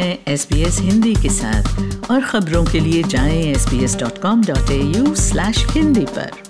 हैं एस हिंदी के साथ। और खबरों के लिए जाएँ हिंदी पर।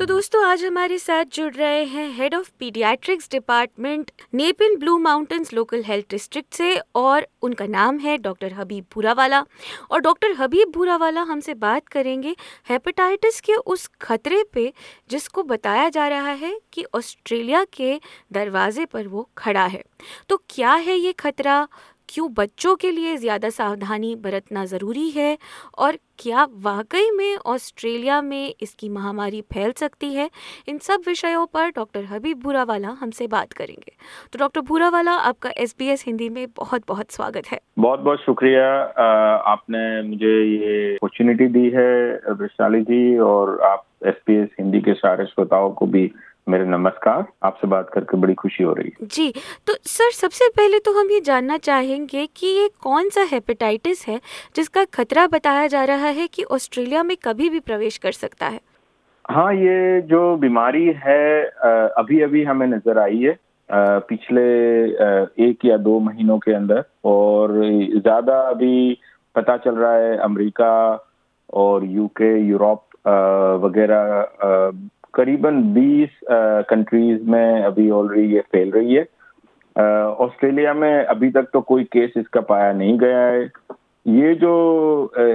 तो दोस्तों, आज हमारे साथ जुड़ रहे हैं head of paediatrics department Nepean Blue Mountains local health district से और उनका नाम है डॉक्टर हबीब भूरावाला और डॉक्टर हबीब भूरावाला हमसे बात करेंगे हेपेटाइटिस के उस खतरे पे जिसको बताया जा रहा है कि ऑस्ट्रेलिया के दरवाजे पर वो खड़ा है। तो क्या है ये खतरा? क्यों बच्चों के लिए ज़्यादा सावधानी बरतना ज़रूरी है? और क्या वाकई में ऑस्ट्रेलिया में इसकी महामारी फैल सकती है? इन सब विषयों पर डॉक्टर हबीब भूरावाला हमसे बात करेंगे। तो डॉक्टर भूरावाला, आपका एस हिंदी में बहुत बहुत स्वागत है। बहुत बहुत शुक्रिया। आपने मुझे ये अपॉर्चुनिटी दी है, वैशाली जी, और आप एसपीएस हिंदी के सारे श्रोताओं को भी मेरे नमस्कार आपसे बात करके बड़ी खुशी हो रही है। जी तो सर सबसे पहले तो हम ये जानना चाहेंगे कि ये कौन सा हेपेटाइटिस है जिसका खतरा बताया जा रहा है कि ऑस्ट्रेलिया में कभी भी प्रवेश कर सकता है? हाँ ये जो बीमारी है अभी अभी हमें नज़र आई है पिछले एक या दो महीनों के अंदर। और ज़्यादा अभी पता चल रहा है अमेरिका और यूके यूरोप वगैरह करीबन 20 कंट्रीज़ में अभी ऑलरेडी ये फैल रही है। ऑस्ट्रेलिया में अभी तक तो कोई केस इसका पाया नहीं गया है। ये जो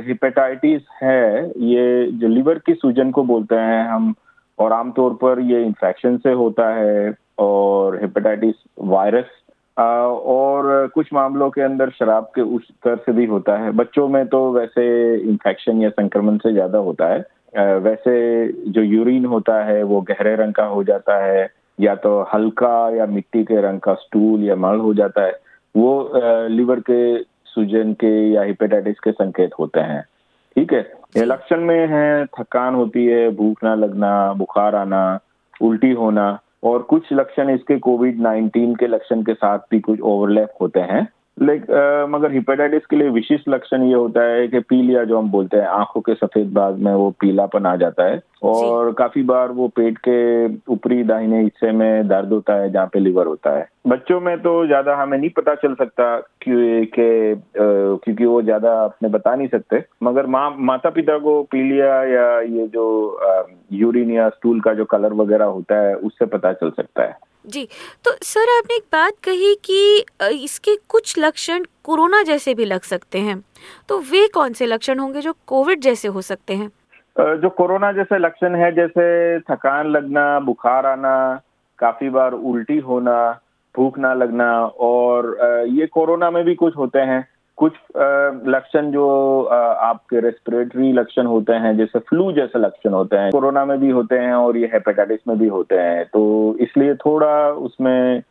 हिपेटाइटिस है, ये जो लिवर की सूजन को बोलते हैं हम, और आमतौर पर ये इन्फेक्शन से होता है, और हेपेटाइटिस वायरस और कुछ मामलों के अंदर शराब के उस स्तर से भी होता है। बच्चों में तो वैसे इन्फेक्शन या संक्रमण से ज़्यादा होता है। वैसे जो यूरिन होता है वो गहरे रंग का हो जाता है या तो हल्का या मिट्टी के रंग का स्टूल या मल हो जाता है वो लिवर के सूजन के या हिपेटाइटिस के संकेत होते हैं। ठीक है? ये लक्षण में है थकान होती है भूख ना लगना बुखार आना उल्टी होना और कुछ लक्षण इसके कोविड 19 के लक्षण के साथ भी कुछ ओवरलैप होते हैं। लाइक uh, मगर हिपेटाइटिस के लिए विशिष्ट लक्षण ये होता है कि पीलिया जो हम बोलते हैं आँखों के सफ़ेद भाग में वो पीलापन आ जाता है और काफ़ी बार वो पेट के ऊपरी दाहिने हिस्से में दर्द होता है जहाँ पे लिवर होता है। बच्चों में तो ज़्यादा हमें नहीं पता चल सकता कि क्योंकि वो ज़्यादा अपने बता नहीं सकते। मगर माँ माता पिता को पीलिया या ये जो यूरिन या स्टूल का जो कलर वगैरह होता है उससे पता चल सकता है। जी तो सर आपने एक बात कही कि इसके कुछ लक्षण कोरोना जैसे भी लग सकते हैं। तो वे कौन से लक्षण होंगे जो कोविड जैसे हो सकते हैं? जो कोरोना जैसे लक्षण है, जैसे थकान लगना, बुखार आना, काफ़ी बार उल्टी होना, भूख ना लगना, और ये कोरोना में भी कुछ होते हैं। कुछ लक्षण जो आपके रेस्पिरेटरी लक्षण होते हैं, जैसे फ्लू जैसे लक्षण होते हैं कोरोना में भी होते हैं और ये हेपेटाइटिस में भी होते हैं तो इसलिए थोड़ा उसमें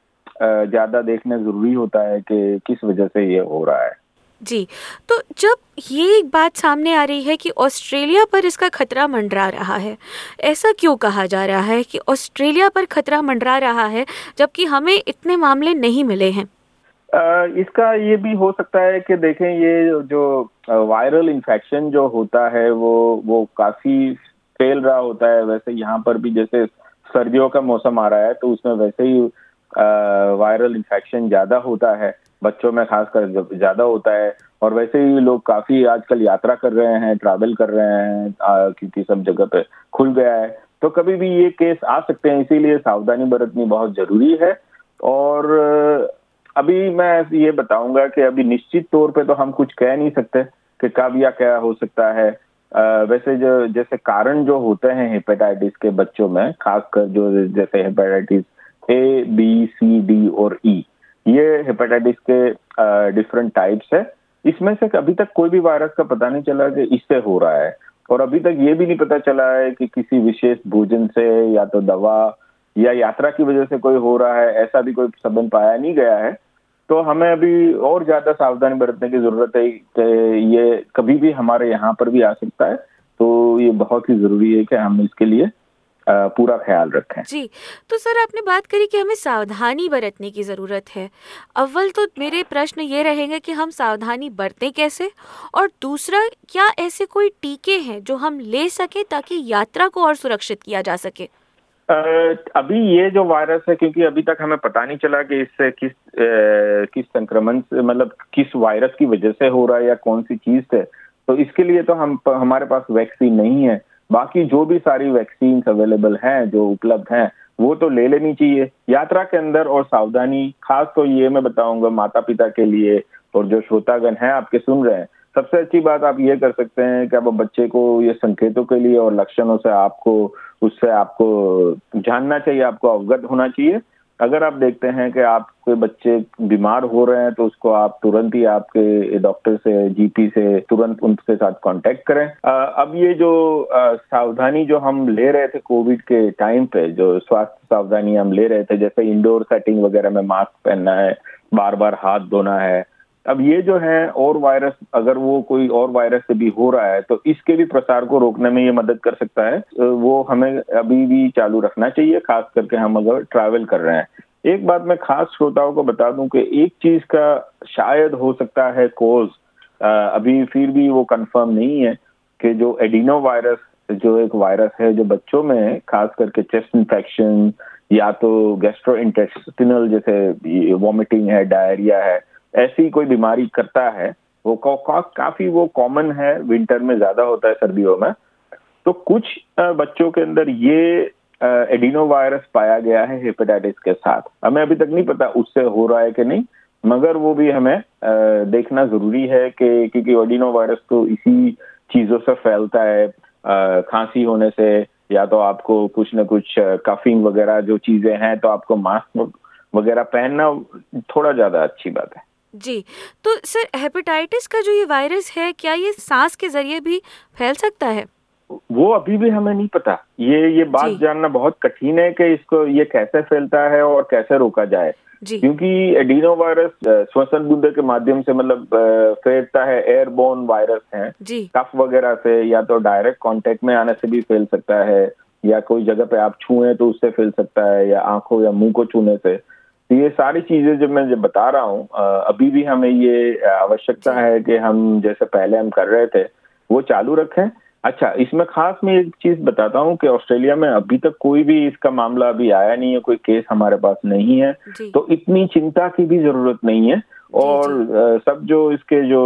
ज़्यादा देखना ज़रूरी होता है कि किस वजह से ये हो रहा है। जी तो जब ये एक बात सामने आ रही है कि ऑस्ट्रेलिया पर इसका खतरा मंडरा रहा है, ऐसा क्यों कहा जा रहा है कि ऑस्ट्रेलिया पर खतरा मंडरा रहा है, जबकि हमें इतने मामले नहीं मिले हैं? इसका ये भी हो सकता है कि देखें, ये जो वायरल इन्फेक्शन जो होता है, वो वो काफ़ी फैल रहा होता है। वैसे यहाँ पर भी जैसे सर्दियों का मौसम आ रहा है तो उसमें वैसे ही वायरल इन्फेक्शन ज़्यादा होता है। बच्चों में खासकर ज़्यादा होता है, और वैसे ही लोग काफ़ी आजकल यात्रा कर रहे हैं ट्रैवल कर रहे हैं क्योंकि सब जगह पे खुल गया है। तो कभी भी ये केस आ सकते हैं, इसीलिए सावधानी बरतनी बहुत ज़रूरी है। और अभी मैं ये बताऊँगा कि अभी निश्चित तौर पे तो हम कुछ कह नहीं सकते कि कब या क्या हो सकता है। आ, वैसे जो जैसे कारण जो होते हैं हेपेटाइटिस के बच्चों में खासकर जो जैसे hepatitis A B C D और ई e, ये हेपेटाइटिस के डिफरेंट टाइप्स है। इसमें से अभी तक कोई भी वायरस का पता नहीं चला कि इससे हो रहा है। और अभी तक ये भी नहीं पता चला है कि किसी विशेष भोजन से या तो दवा या यात्रा की वजह से कोई हो रहा है ऐसा भी कोई संबंध पाया नहीं गया है। तो हमें अभी और ज़्यादा सावधानी बरतने की ज़रूरत है कि ये कभी भी हमारे यहाँ पर भी आ सकता है। तो ये बहुत ही ज़रूरी है कि हम इसके लिए पूरा ख्याल रखें। जी तो सर आपने बात करी कि हमें सावधानी बरतने की ज़रूरत है। अव्वल तो मेरे प्रश्न ये रहेंगे कि हम सावधानी बरतें कैसे? और दूसरा, क्या ऐसे कोई टीके हैं जो हम ले सकें ताकि यात्रा को और सुरक्षित किया जा सके? अभी ये जो वायरस है क्योंकि अभी तक हमें पता नहीं चला कि इससे किस आ, किस संक्रमण से मतलब किस वायरस की वजह से हो रहा है या कौन सी चीज़ से तो इसके लिए तो हम हमारे पास वैक्सीन नहीं है। बाकी जो भी सारी वैक्सीन अवेलेबल हैं जो उपलब्ध हैं वो तो ले लेनी चाहिए। यात्रा के अंदर और सावधानी खास तो ये मैं बताऊँगा माता पिता के लिए और जो श्रोतागण हैं आपके सुन रहे हैं। सबसे अच्छी बात आप ये कर सकते हैं कि अब बच्चे को ये संकेतों के लिए और लक्षणों से आपको उससे आपको जानना चाहिए, आपको अवगत होना चाहिए। अगर आप देखते हैं कि आपके बच्चे बीमार हो रहे हैं तो उसको आप तुरंत ही आपके डॉक्टर से, जीपी से तुरंत उनके साथ कांटेक्ट करें। अब ये जो सावधानी जो हम ले रहे थे कोविड के टाइम पे, जो स्वास्थ्य सावधानी हम ले रहे थे, जैसे इंडोर सेटिंग वगैरह में मास्क पहनना है बार बार हाथ धोना है अब ये जो है और वायरस अगर वो कोई और वायरस से भी हो रहा है तो इसके भी प्रसार को रोकने में ये मदद कर सकता है। वो हमें अभी भी चालू रखना चाहिए, खास करके हम अगर ट्रैवल कर रहे हैं। एक बात मैं खास श्रोताओं को बता दूँ कि एक चीज़ का शायद हो सकता है कोज अभी फिर भी वो कंफर्म नहीं है कि जो एडिनो वायरस जो एक वायरस है, जो बच्चों में खास करके चेस्ट इन्फेक्शन या तो गैस्ट्रो इंटेस्टिनल जैसे वॉमिटिंग है डायरिया है ऐसी कोई बीमारी करता है, वो काफ़ी वो कॉमन है विंटर में ज़्यादा होता है सर्दियों में। तो कुछ बच्चों के अंदर ये एडिनो वायरस पाया गया है हेपेटाइटिस के साथ। हमें अभी तक नहीं पता उससे हो रहा है कि नहीं, मगर वो भी हमें देखना ज़रूरी है कि, क्योंकि एडिनो वायरस तो इसी चीज़ों से फैलता है खांसी होने से, या तो आपको कुछ ना कुछ कफिंग वगैरह जो चीज़ें हैं तो आपको मास्क वगैरह पहनना थोड़ा ज़्यादा अच्छी बात है। जी तो सर हेपेटाइटिस का जो ये वायरस है क्या ये सांस के ज़रिए भी फैल सकता है? वो अभी भी हमें नहीं पता। ये ये बात जानना बहुत कठिन है कि इसको ये कैसे फैलता है और कैसे रोका जाए। क्योंकि एडिनो वायरस श्वसन बूंदे के माध्यम से मतलब फैलता है एयरबोन वायरस है। कफ वगैरह से या तो डायरेक्ट कांटेक्ट में आने से भी फैल सकता है या कोई जगह पे आप छुए तो उससे फैल सकता है या आँखों या मुँह को छूने से। ये सारी चीज़ें जब मैं जब बता रहा हूँ अभी भी हमें ये आवश्यकता है कि हम जैसे पहले हम कर रहे थे वो चालू रखें। अच्छा इसमें खास मैं एक चीज़ बताता हूँ कि ऑस्ट्रेलिया में अभी तक कोई भी इसका मामला अभी आया नहीं है कोई केस हमारे पास नहीं है। तो इतनी चिंता की भी ज़रूरत नहीं है। और सब जो इसके जो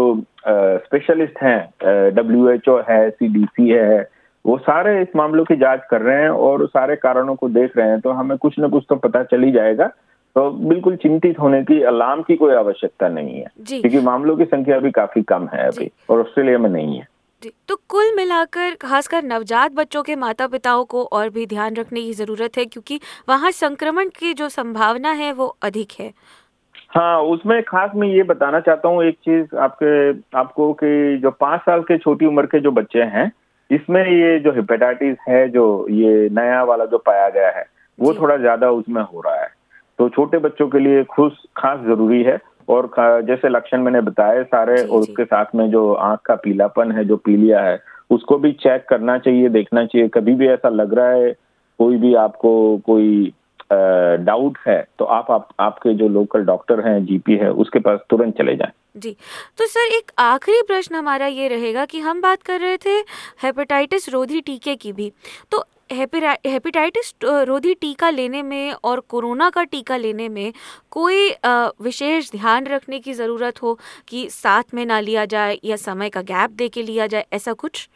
स्पेशलिस्ट हैं डब्ल्यू एच ओ है सी डी सी है वो सारे इस मामलों की जाँच कर रहे हैं और सारे कारणों को देख रहे हैं। तो हमें कुछ ना कुछ तो पता चल ही जाएगा तो बिल्कुल चिंतित होने की अलार्म की कोई आवश्यकता नहीं है। क्योंकि मामलों की संख्या अभी काफ़ी कम है अभी और ऑस्ट्रेलिया में नहीं है। तो कुल मिलाकर खासकर नवजात बच्चों के माता पिताओं को और भी ध्यान रखने की ज़रूरत है क्योंकि वहाँ संक्रमण की जो संभावना है वो अधिक है। हाँ उसमें खास मैं ये बताना चाहता हूँ एक चीज़ आपके आपको कि जो पाँच साल के छोटी उम्र के जो बच्चे हैं इसमें ये जो हेपेटाइटिस है जो ये नया वाला जो पाया गया है वो थोड़ा ज़्यादा उसमें हो रहा है। तो छोटे बच्चों के लिए खुश खास ज़रूरी है। और जैसे लक्षण मैंने बताए सारे और उसके साथ में जो आँख का पीलापन है जो पीलिया है उसको भी चेक करना चाहिए देखना चाहिए। कभी भी ऐसा लग रहा है कोई भी आपको कोई डाउट है तो आप, आप आपके जो लोकल डॉक्टर हैं जीपी है उसके पास तुरंत चले जाएँ। जी। तो सर एक आखिरी प्रश्न हमारा ये रहेगा कि हम बात कर रहे थे हेपेटाइटिस रोधी टीके की भी। तो हेपेटाइटिस रोधी टीका लेने में और कोरोना का टीका लेने में कोई विशेष ध्यान रखने की ज़रूरत हो कि साथ में ना लिया जाए या समय का गैप दे के लिया जाए ऐसा कुछ?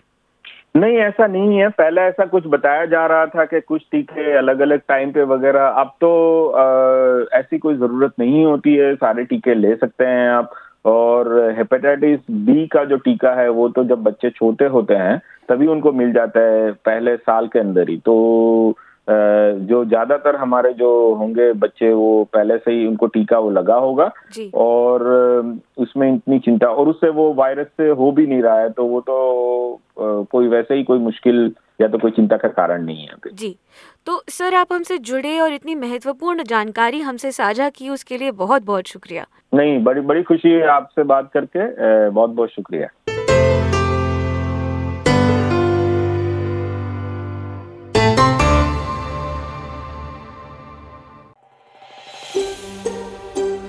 नहीं ऐसा नहीं है। पहले ऐसा कुछ बताया जा रहा था कि कुछ टीके अलग अलग टाइम पे वगैरह। अब तो आ, ऐसी कोई ज़रूरत नहीं होती है। सारे टीके ले सकते हैं आप। और हेपेटाइटिस बी का जो टीका है वो तो जब बच्चे छोटे होते हैं तभी उनको मिल जाता है पहले साल के अंदर ही। तो जो ज़्यादातर हमारे जो होंगे बच्चे वो पहले से ही उनको टीका वो लगा होगा। और उसमें इतनी चिंता और उससे वो वायरस से हो भी नहीं रहा है तो वो तो कोई वैसे ही कोई मुश्किल या तो कोई चिंता का कारण नहीं है जी। तो सर आप हमसे जुड़े और इतनी महत्वपूर्ण जानकारी हमसे साझा की उसके लिए बहुत बहुत शुक्रिया। नहीं बड़ी बड़ी खुशी है आपसे बात करके बहुत बहुत शुक्रिया।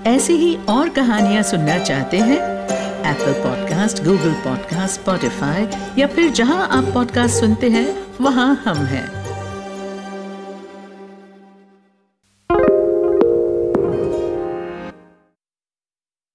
ऐसी ही और कहानियाँ सुनना चाहते हैं Apple podcast Google podcast Spotify या फिर जहाँ आप पॉडकास्ट सुनते हैं, वहाँ हम हैं।